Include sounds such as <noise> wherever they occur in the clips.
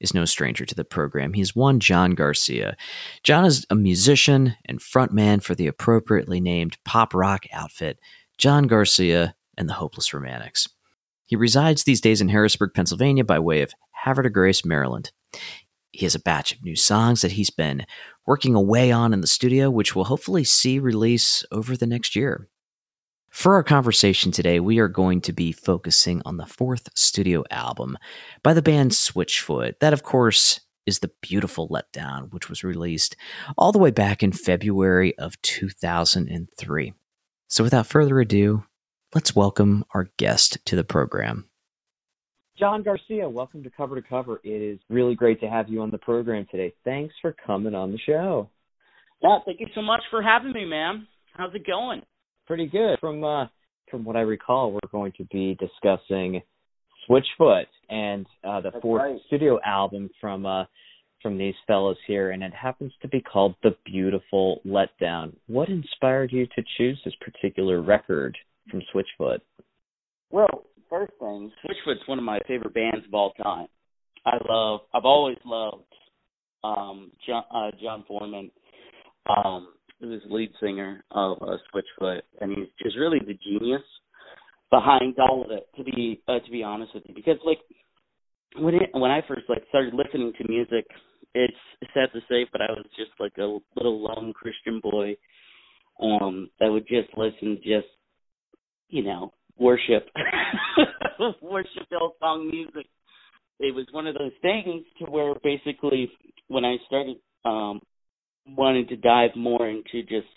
is no stranger to the program. He's one John Garcia. John is a musician and frontman for the appropriately named pop rock outfit, John Garcia and the Hopeless Romantics. He resides these days in Harrisburg, Pennsylvania by way of Havre Grace, Maryland. He has a batch of new songs that he's been working away on in the studio, which we'll hopefully see release over the next year. For our conversation today, we are going to be focusing on the fourth studio album by the band Switchfoot. That, of course, is The Beautiful Letdown, which was released all the way back in February of 2003. So, without further ado, let's welcome our guest to the program. John Garcia, welcome to Cover to Cover. It is really great to have you on the program today. Thanks for coming on the show. Yeah, thank you so much for having me, man. How's it going? Pretty good. From uh, from what I recall, we're going to be discussing Switchfoot and uh, the That's fourth right. studio album from uh, from these fellows here, and it happens to be called The Beautiful Letdown. What inspired you to choose this particular record from Switchfoot? Well, first thing, Switchfoot's one of my favorite bands of all time. I love, I've always loved um, John, uh, Jon Foreman, um, who's lead singer of uh, Switchfoot, and he's just really the genius behind all of it. To be uh, to be honest with you, because like when it, when I first like started listening to music, it's sad to say, but I was just like a little lone Christian boy um that would just listen, just you know, worship, <laughs> worship old song music. It was one of those things to where basically when I started um wanting to dive more into just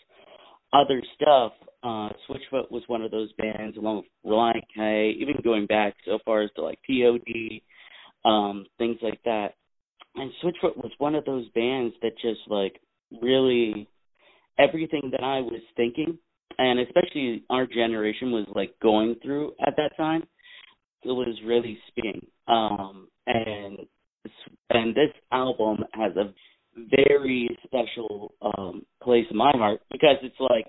other stuff, uh Switchfoot was one of those bands along with Relient K, even going back so far as to like POD, um, things like that. And Switchfoot was one of those bands that just like really everything that I was thinking and especially our generation was like going through at that time it was really spinning um and and this album has a very special um place in my heart because it's like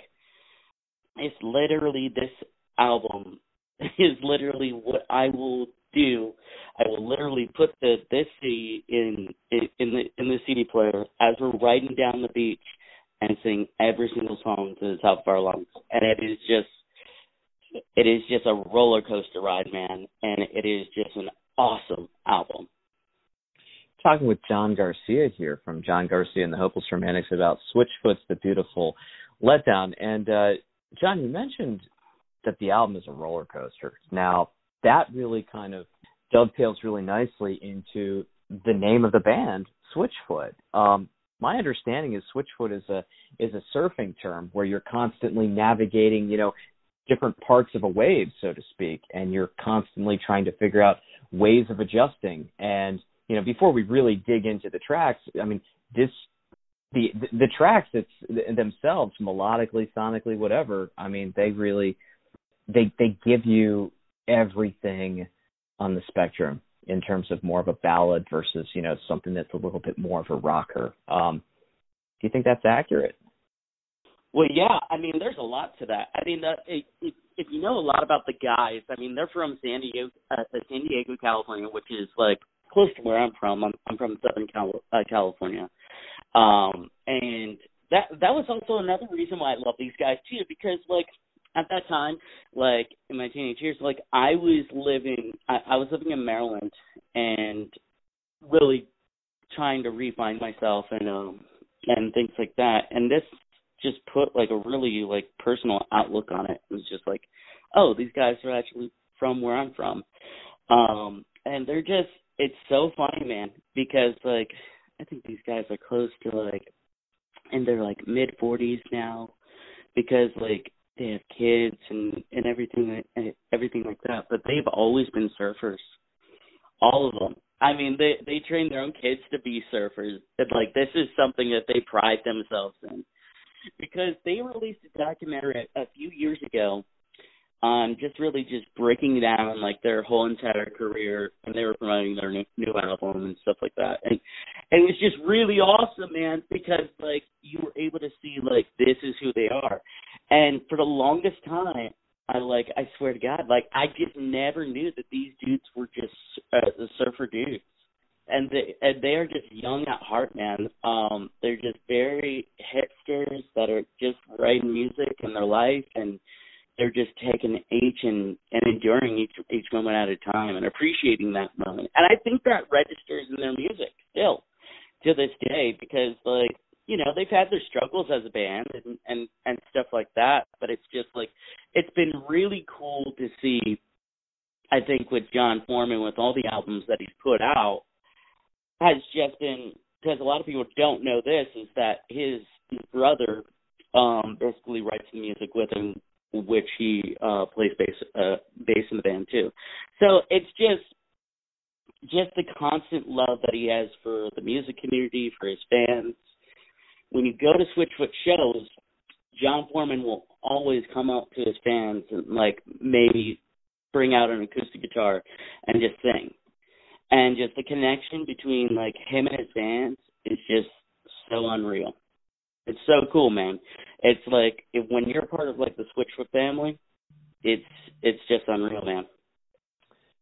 it's literally this album <laughs> is literally what I will do. I will literally put the this CD in in the in the CD player as we're riding down the beach and sing every single song to the top of our lungs. And it is just it is just a roller coaster ride, man, and it is just an awesome. Talking with John Garcia here from John Garcia and the Hopeless Romantics about Switchfoot's The Beautiful Letdown. And uh, John, you mentioned that the album is a roller coaster. Now, that really kind of dovetails really nicely into the name of the band, Switchfoot. Um, my understanding is Switchfoot is a is a surfing term where you're constantly navigating, you know, different parts of a wave, so to speak, and you're constantly trying to figure out ways of adjusting. And you know, before we really dig into the tracks, I mean, this the the, tracks it's themselves melodically, sonically, whatever. I mean, they really they they give you everything on the spectrum in terms of more of a ballad versus you know something that's a little bit more of a rocker. Um, do you think that's accurate? Well, yeah, I mean, there's a lot to that. I mean, the, if, if you know a lot about the guys, I mean, they're from San Diego, uh, San Diego, California, which is like close to where I'm from. I'm, I'm from Southern Cal- uh, California, um, and that that was also another reason why I love these guys too, because like at that time, like in my teenage years, like I was living, I, I was living in Maryland and really trying to refine myself and um and things like that. And this just put like a really like personal outlook on it. It was just like, oh, these guys are actually from where I'm from. Um and they're just it's so funny, man, because like I think these guys are close to like in their like mid 40s now because like they have kids and and everything and everything like that but they've always been surfers. All of them. I mean, they they train their own kids to be surfers, and like this is something that they pride themselves in, because they released a documentary a few years ago on just really just breaking down like their whole entire career, and they were promoting their new, new album and stuff like that, and and it was just really awesome, man, because like you were able to see like this is who they are, and for the longest time I like I swear to God, like I just never knew that these dudes were just uh, the surfer dudes, and they and they are just young at heart, man. Um, they're just very hipsters that are just writing music in their life, and they're just taking each and and enduring each each moment at a time and appreciating that moment. And I think that registers in their music still to this day because like you know they've had their struggles as a band and and and stuff like that but it's just like it's been really cool to see i think with jon foreman with all the albums that he's put out has just been because a lot of people don't know this is that his, his brother um basically writes the music with him which he uh plays bass uh bass in the band too so it's just just the constant love that he has for the music community for his fans when you go to Switchfoot shows, Jon Foreman will always come up to his fans and like maybe bring out an acoustic guitar and just sing. And just the connection between like him and his fans is just so unreal. It's so cool, man. It's like if, when you're part of like the Switchfoot family, it's it's just unreal, man.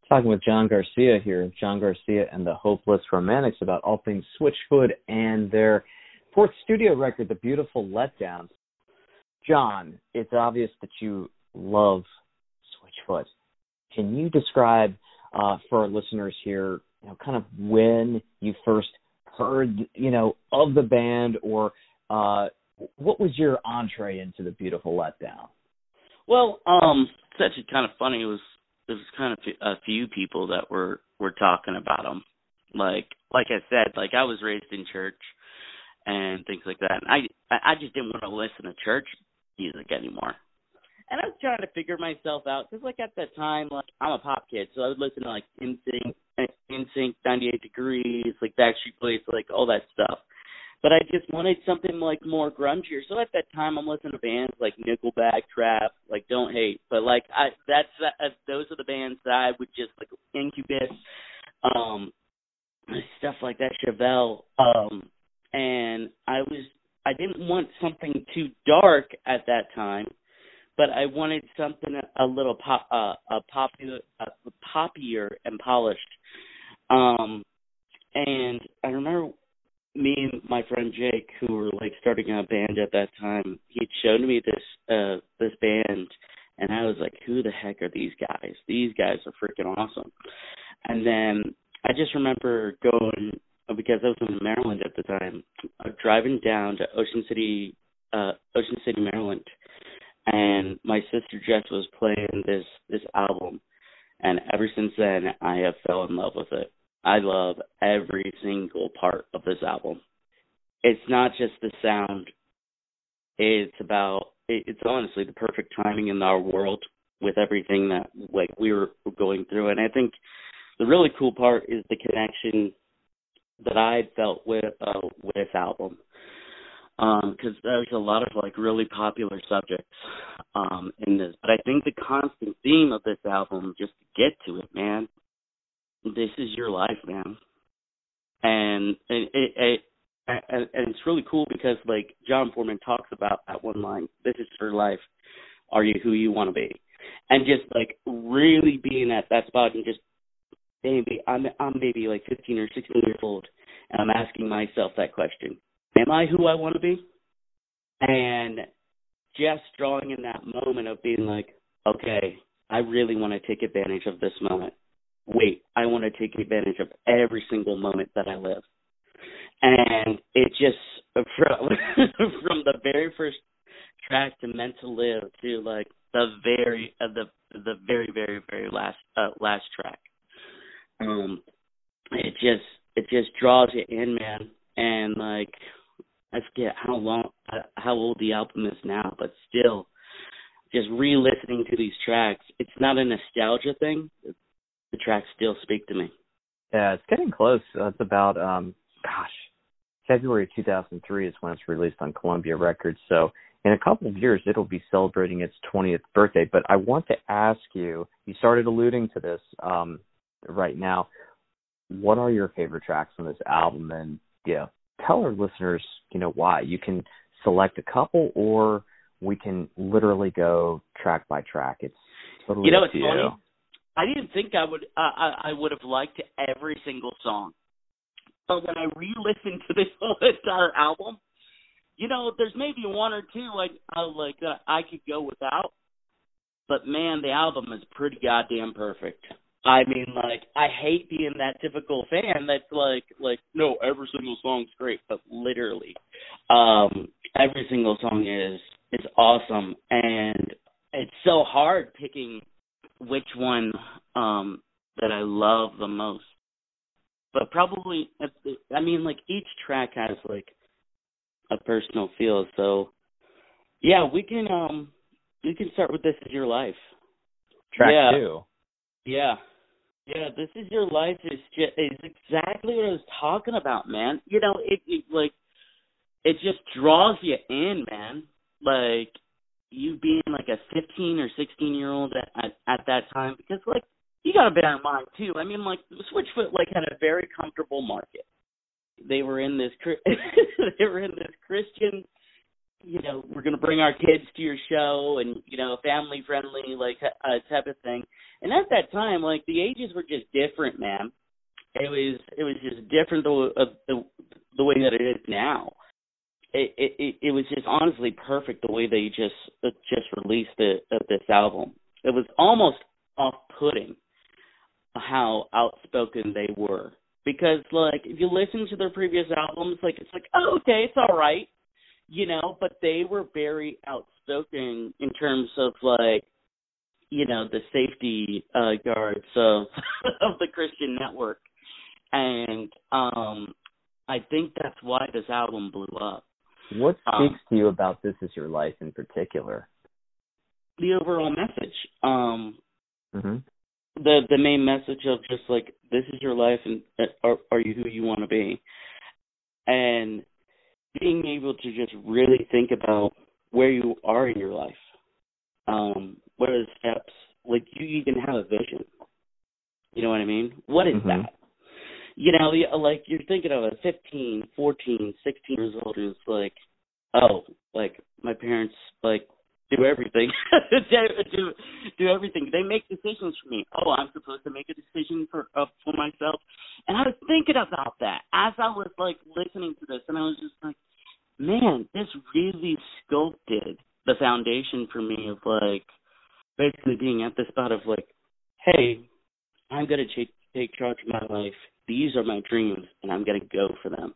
Talking with John Garcia here, John Garcia and the Hopeless Romantics about all things Switchfoot and their fourth studio record, The Beautiful Letdown. John, it's obvious that you love Switchfoot. Can you describe uh, for our listeners here, you know, kind of when you first heard, you know, of the band, or uh, what was your entree into The Beautiful Letdown? Well, um, it's actually kind of funny. It was it was kind of a few people that were were talking about them. Like like I said, like I was raised in church and things like that. And I I just didn't want to listen to church music anymore. And I was trying to figure myself out because, like at that time, like I'm a pop kid, so I would listen to like NSYNC, NSYNC, 98 Degrees, like Backstreet Boys, like all that stuff. But I just wanted something like more grungier. So at that time, I'm listening to bands like Nickelback, Trapt, like Don't Hate. But like I, that's uh, those are the bands that I would just like Incubus, um, stuff like that, Chevelle, um, and I was I didn't want something too dark at that time, but I wanted something a little pop uh, a popular poppier and polished. Um and I remember me and my friend Jake who were like starting a band at that time, he'd shown me this uh this band and I was like, Who the heck are these guys? These guys are freaking awesome. And then I just remember going because I was in Maryland at the time, uh, driving down to Ocean City, uh, Ocean City, Maryland, and my sister Jess was playing this this album, and ever since then I have fell in love with it. I love every single part of this album. It's not just the sound; it's about it's honestly the perfect timing in our world with everything that like we were going through, and I think the really cool part is the connection that I felt with uh, with this album. Because um, there's a lot of like really popular subjects um, in this, but I think the constant theme of this album, just to get to it, man, this is your life, man, and it, it, it and, and it's really cool because like Jon Foreman talks about that one line, "This is your life. Are you who you want to be?" And just like really being at that spot and just maybe I'm I'm maybe like 15 or 16 years old, and I'm asking myself that question: Am I who I want to be? And just drawing in that moment of being like, okay, I really want to take advantage of this moment. Wait, I want to take advantage of every single moment that I live. And it just from <laughs> from the very first track to meant to live to like the very uh, the the very very very last uh, last track. Um it just it just draws you in man. And like i forget how long uh, how old the album is now but still just re-listening to these tracks it's not a nostalgia thing the tracks still speak to me Yeah, it's getting close. It's about um gosh, February 2003 is when it's released on Columbia Records. So in a couple of years, it'll be celebrating its 20th birthday. But I want to ask you, you started alluding to this um, right now. What are your favorite tracks on this album? And yeah, tell our listeners, you know, why. You can select a couple, or we can literally go track by track. It's totally you know, it's funny. I didn't think I would. Uh, I I would have liked every single song, but when I re-listened to this whole <laughs> entire album, you know, there's maybe one or two like I like that I could go without, but man, the album is pretty goddamn perfect. I mean, like I hate being that typical fan that's like, like no, every single song's great, but literally, um, every single song is is awesome, and it's so hard picking which one um that I love the most. But probably, I mean, like each track has like a personal feel. So, yeah, we can um we can start with this is your life. Track yeah. two. Yeah. Yeah, this is your life is just is exactly what I was talking about, man. You know, it, it like it just draws you in, man. Like you being like a 15 or 16 year old at, at at that time? Because like you got to bear in mind too. I mean, like Switchfoot like had a very comfortable market. They were in this <laughs> they were in this Christian you know we're to bring our kids to your show and you know family friendly like uh, type of thing. And at that time like the ages were just different man. It was it was just different the uh, the the way that it is now it it it was just honestly perfect the way they just uh, just released the uh, this album it was almost off putting how outspoken they were because like if you listen to their previous albums, like it's like oh okay, it's all right, you know. But they were very outspoken in terms of like you know the safety uh, guards of <laughs> of the Christian network, and um I think that's why this album blew up. What Um, speaks to you about This Is Your Life in particular? The overall message, um, hmm the the main message of just like this is your life and uh, are are you who you want to be? And being able to just really think about where you are in your life. Um what are the steps? Like you even have a vision. You know what i mean? What is Mhm. that you know like you're thinking of a fifteen, fourteen, sixteen years old who's like oh like my parents like do everything <laughs> do, do everything. They make decisions for me. Oh i'm supposed to make a decision for uh, for myself. And i was thinking about that as i was like listening to this and i was just like man this really sculpted the foundation for me of like basically being at the spot of like hey i'm going to take take charge of my life these are my dreams and i'm going to go for them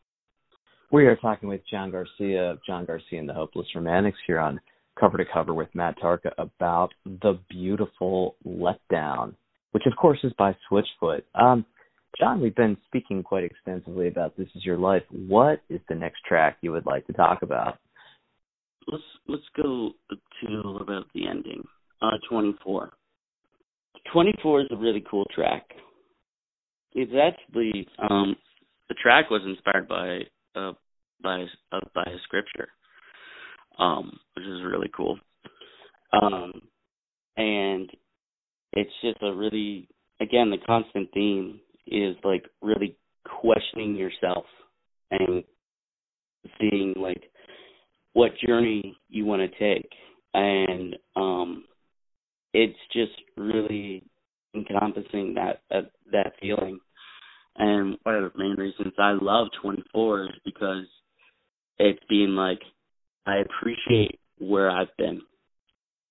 We are talking with John Garcia of John Garcia and the Hopeless Romantics here on Cover to Cover with Matt Tarka about the beautiful Letdown, which of course is by Switchfoot. Um, John, we've been speaking quite extensively about This Is Your Life. What is the next track you would like to talk about? let's let's go to about the ending. Uh, 24. 24 is a really cool track. It's actually um, the track was inspired by uh, by uh, by a scripture, um, which is really cool. Um, and it's just a really again the constant theme is like really questioning yourself and seeing like what journey you want to take and um it's just really encompassing that that, that feeling and one of the main reasons i love 24 is because it's being like i appreciate where i've been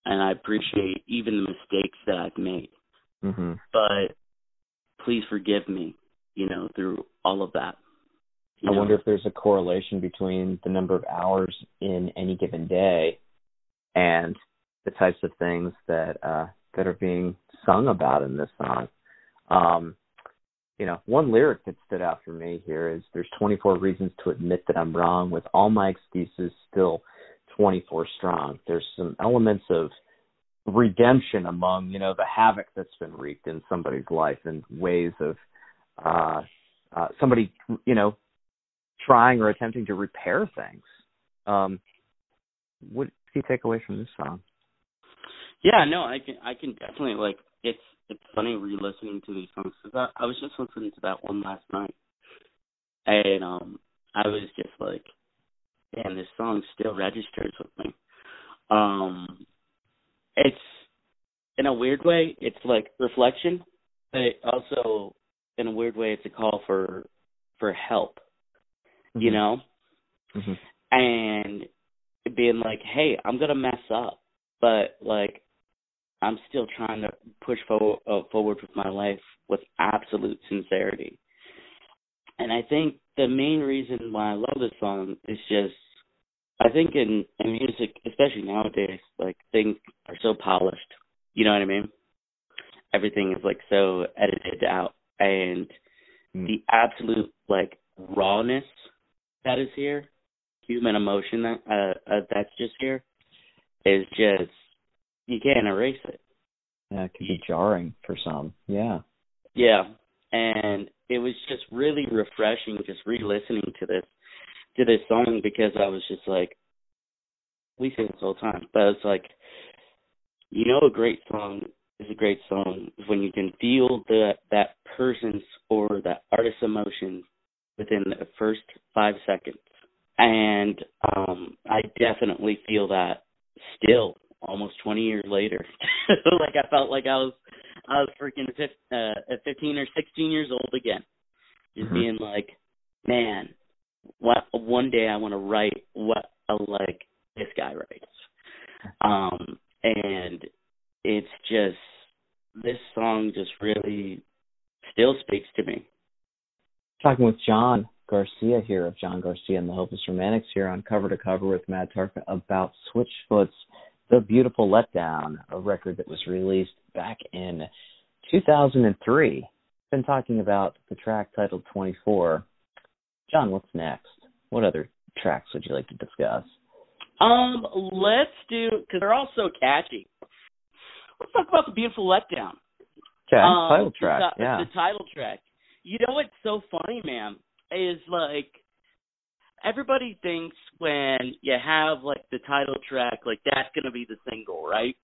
and i appreciate even the mistakes that i've made Mm-hmm. but please forgive me you know through all of that You I know? wonder if there's a correlation between the number of hours in any given day and the types of things that uh, that are being sung about in this song. Um, you know, one lyric that stood out for me here is "There's 24 reasons to admit that I'm wrong, with all my excuses still 24 strong." There's some elements of redemption among you know the havoc that's been wreaked in somebody's life and ways of uh, uh, somebody you know trying or attempting to repair things. Um, what do you take away from this song? Yeah, no, I can I can definitely like it's it's funny re-listening to these songs because I, I was just listening to that one last night, and um I was just like, man, this song still registers with me. Um, it's in a weird way, it's like reflection, but also in a weird way, it's a call for for help. Mm-hmm. You know, mm-hmm. and being like, hey, I'm gonna mess up, but like I'm still trying to push forward, uh, forward with my life with absolute sincerity. And I think the main reason why I love this song is just I think in, in music, especially nowadays, like things are so polished. You know what I mean? Everything is like so edited out, and mm. the absolute like rawness that is here, human emotion that uh, uh, that's just here, is just you can't erase it. Yeah, it can be jarring for some. Yeah. Yeah, and it was just really refreshing just re-listening to this to this song because I was just like, we say this all the time, but it's like, you know, a great song is a great song when you can feel that that person's or that artist's emotion within the first five seconds, and um I definitely feel that still almost 20 years later. <laughs> like I felt like I was I was freaking uh, at 15 or 16 years old again, just mm-hmm. being like, man, what one day I want to write what a like this guy writes. Um, and it's just this song just really still speaks to me. Talking with John Garcia here of John Garcia and the Hopeless Romantics here on Cover to Cover with Matt Tarka about Switchfoot's The Beautiful Letdown, a record that was released back in 2003. Been talking about the track titled 24. John, what's next? What other tracks would you like to discuss? Um, let's do because they're all so catchy. Let's talk about the beautiful letdown. Okay, um, title track. The, yeah, the title track. You know what's so funny, man? Is like everybody thinks when you have like the title track, like that's gonna be the single, right?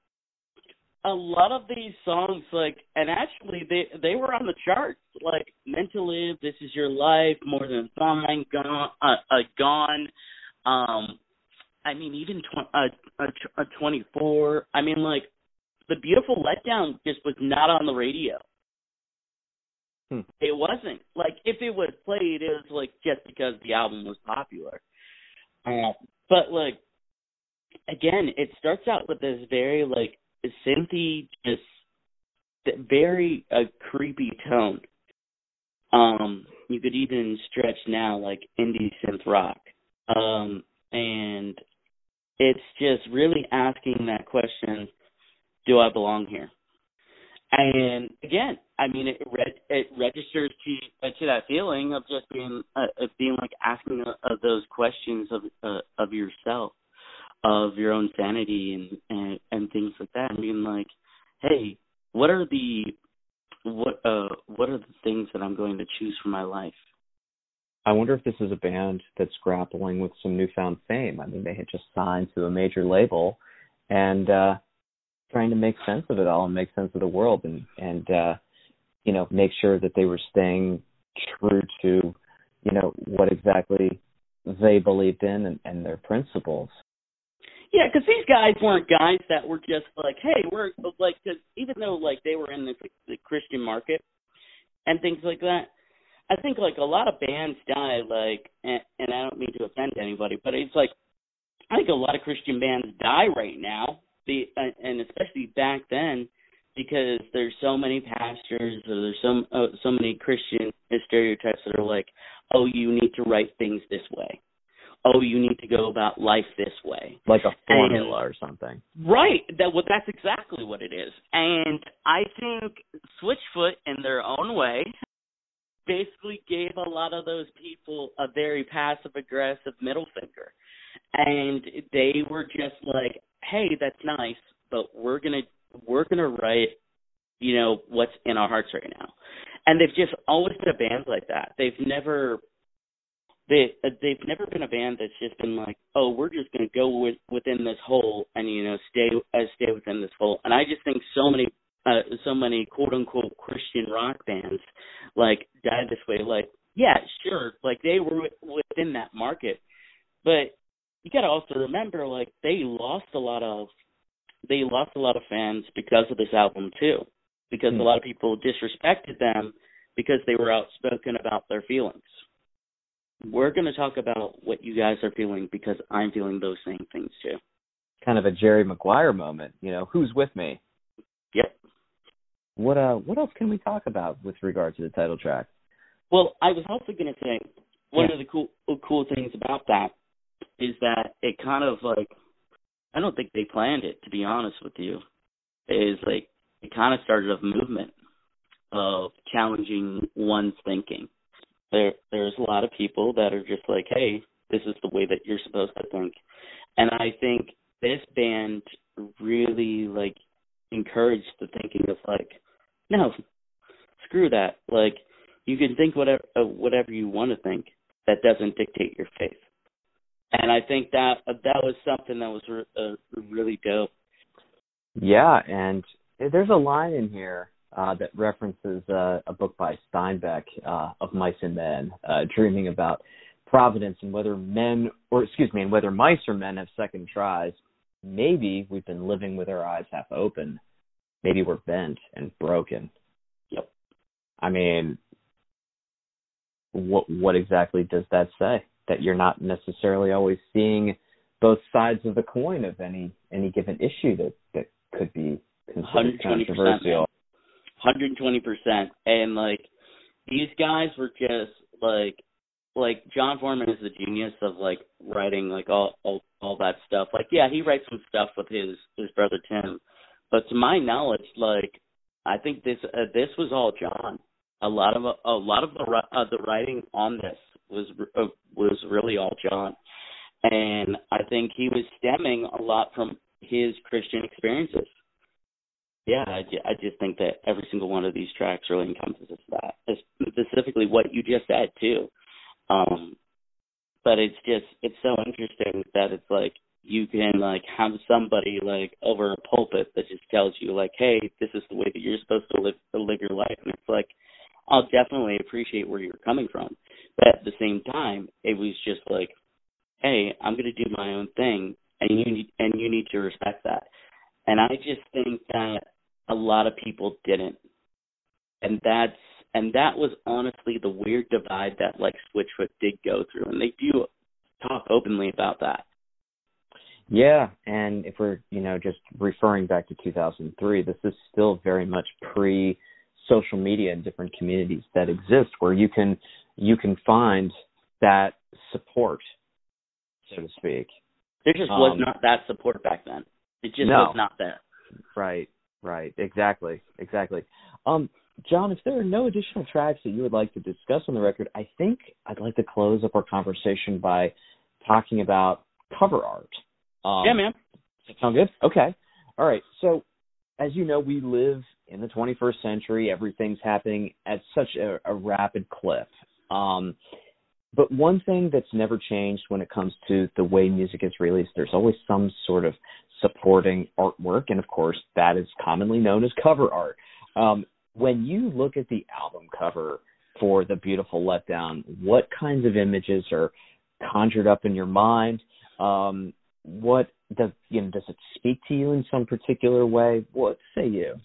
A lot of these songs, like, and actually they they were on the charts, like "Meant to Live," "This Is Your Life," "More Than Fine," "Gone," uh, uh, "Gone." Um, I mean, even tw- uh, a, a 24. I mean, like the beautiful letdown just was not on the radio. Hmm. It wasn't like if it was played, it was like just because the album was popular. Uh, but like again, it starts out with this very like synthy, just very uh, creepy tone. Um, you could even stretch now like indie synth rock. Um, and it's just really asking that question, do I belong here? And again, I mean, it re- it registers to uh, to that feeling of just being uh, of being like asking uh, of those questions of uh, of yourself, of your own sanity and, and and things like that, and being like, hey, what are the what uh what are the things that I'm going to choose for my life? I wonder if this is a band that's grappling with some newfound fame. I mean, they had just signed to a major label and uh trying to make sense of it all and make sense of the world and and uh you know, make sure that they were staying true to, you know, what exactly they believed in and, and their principles. Yeah, because these guys weren't guys that were just like, hey, we're like, cause even though like they were in the, the Christian market and things like that, I think like a lot of bands die like, and, and I don't mean to offend anybody, but it's like I think a lot of Christian bands die right now, the uh, and especially back then because there's so many pastors or there's so uh, so many Christian stereotypes that are like, oh, you need to write things this way. Oh, you need to go about life this way, like a formula and, or something. Right. That well, that's exactly what it is. And I think Switchfoot, in their own way, basically gave a lot of those people a very passive aggressive middle finger. And they were just like, Hey, that's nice, but we're gonna we're gonna write, you know, what's in our hearts right now. and they've just always been a band like that. They've never they they've never been a band that's just been like, oh, we're just going to go with, within this hole and you know stay uh, stay within this hole. And I just think so many uh, so many quote unquote Christian rock bands like died this way. Like, yeah, sure, like they were within that market, but you got to also remember like they lost a lot of they lost a lot of fans because of this album too, because mm. a lot of people disrespected them because they were outspoken about their feelings we're going to talk about what you guys are feeling because I'm feeling those same things too. Kind of a Jerry Maguire moment, you know, who's with me? Yep. What uh what else can we talk about with regard to the title track? Well, I was also going to say one yeah. of the cool cool things about that is that it kind of like I don't think they planned it to be honest with you. Is like it kind of started a movement of challenging one's thinking there there's a lot of people that are just like, hey, this is the way that you're supposed to think, and I think this band really like encouraged the thinking of like, no, screw that. Like, you can think whatever uh, whatever you want to think. That doesn't dictate your faith. And I think that uh, that was something that was re- uh, really dope. Yeah, and there's a line in here uh, that references uh, a book by Steinbeck uh, of Mice and Men, uh, dreaming about providence and whether men, or excuse me, and whether mice or men have second tries. Maybe we've been living with our eyes half open. Maybe we're bent and broken. Yep. I mean, what what exactly does that say? That you're not necessarily always seeing both sides of the coin of any any given issue that that could be considered controversial. 120%. And like these guys were just like like Jon Foreman is a genius of like writing like all all all that stuff. Like yeah, he writes some stuff with his his brother Tim, but to my knowledge, like I think this uh, this was all John. A lot of a lot of the uh, the writing on this was uh, was really all Jon, and I think he was stemming a lot from his Christian experiences. Yeah, I, I just think that every single one of these tracks really encompasses that, specifically what you just said too. Um, but it's just it's so interesting that it's like you can like have somebody like over a pulpit that just tells you like, hey, this is the way that you're supposed to live to live your life, and it's like I'll definitely appreciate where you're coming from, but at the same time, it was just like, hey, I'm gonna do my own thing, and you need and you need to respect that. And I just think that a lot of people didn't. And that's and that was honestly the weird divide that like Switchfoot did go through and they do talk openly about that. Yeah, and if we're, you know, just referring back to 2003, this is still very much pre social media and different communities that exist where you can you can find that support, so to speak. There just um, was not that support back then. It just no. was not there. Right. Right. Exactly. Exactly. Um, John, if there are no additional tracks that you would like to discuss on the record, I think I'd like to close up our conversation by talking about cover art. Um, yeah, man. Sound good? Okay. All right. So, as you know, we live in the 21st century. Everything's happening at such a, a rapid clip. Um, but one thing that's never changed when it comes to the way music is released, there's always some sort of supporting artwork, and of course, that is commonly known as cover art. Um, when you look at the album cover for The Beautiful Letdown, what kinds of images are conjured up in your mind? Um, what does you know does it speak to you in some particular way? What say you?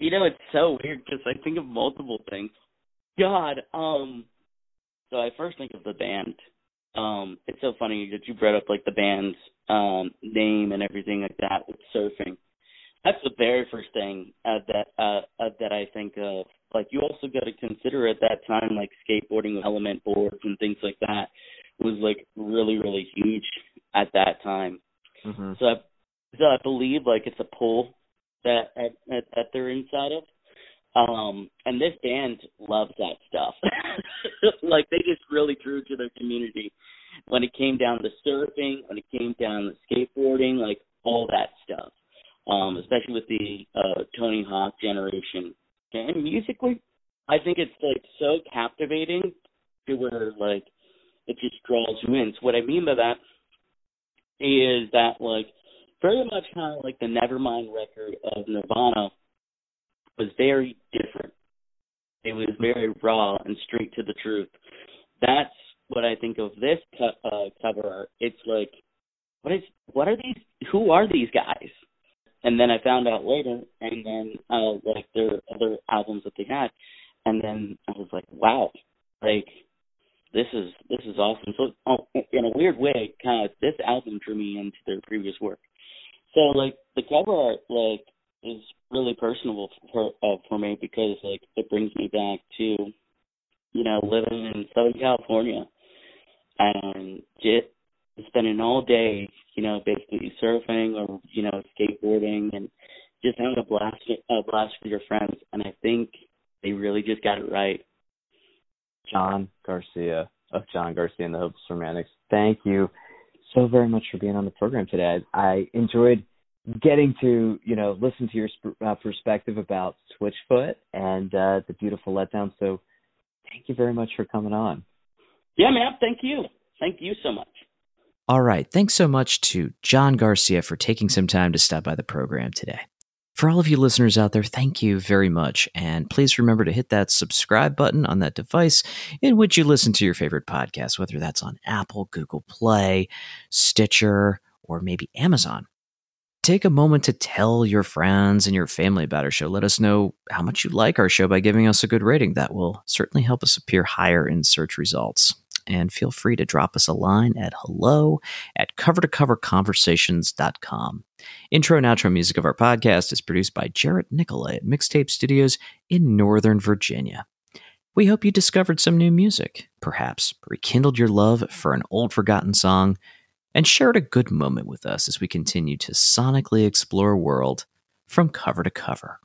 You know, it's so weird because I think of multiple things. God, um, so I first think of the band. Um, it's so funny that you brought up like the band's um name and everything like that with surfing. That's the very first thing uh, that uh, uh that I think of. Like you also got to consider at that time like skateboarding with element boards and things like that was like really really huge at that time. Mm-hmm. So I so I believe like it's a pull that at, at, that they're inside of. Um, and this band loves that stuff. <laughs> like they just really drew to their community when it came down to surfing, when it came down to skateboarding, like all that stuff. Um, especially with the uh Tony Hawk generation. And musically, I think it's like so captivating to where like it just draws you in. So what I mean by that is that like very much kind of like the Nevermind record of Nirvana was very different. It was very raw and straight to the truth. That's what I think of this co- uh, cover art. It's like, what is, what are these? Who are these guys? And then I found out later, and then uh, like their other albums that they had, and then I was like, wow, like this is this is awesome. So oh, in a weird way, kind of this album drew me into their previous work. So like the cover art like is really personable for uh, for me because like it brings me back to you know living in Southern California and just spending all day you know basically surfing or you know skateboarding and just having a blast a blast with your friends and I think they really just got it right. John Garcia of John Garcia and the Hopeless Romantics. Thank you so very much for being on the program today. I, enjoyed getting to you know listen to your uh, perspective about Switchfoot and uh, the beautiful letdown. So thank you very much for coming on. Yeah, man. Thank you. Thank you so much. All right. Thanks so much to John Garcia for taking some time to stop by the program today. For all of you listeners out there, thank you very much. And please remember to hit that subscribe button on that device in which you listen to your favorite podcast, whether that's on Apple, Google Play, Stitcher, or maybe Amazon. Take a moment to tell your friends and your family about our show. Let us know how much you like our show by giving us a good rating. That will certainly help us appear higher in search results and feel free to drop us a line at hello at cover2coverconversations.com. Intro and outro music of our podcast is produced by Jarrett Nicolay at Mixtape Studios in Northern Virginia. We hope you discovered some new music, perhaps rekindled your love for an old forgotten song, and shared a good moment with us as we continue to sonically explore a world from cover to cover.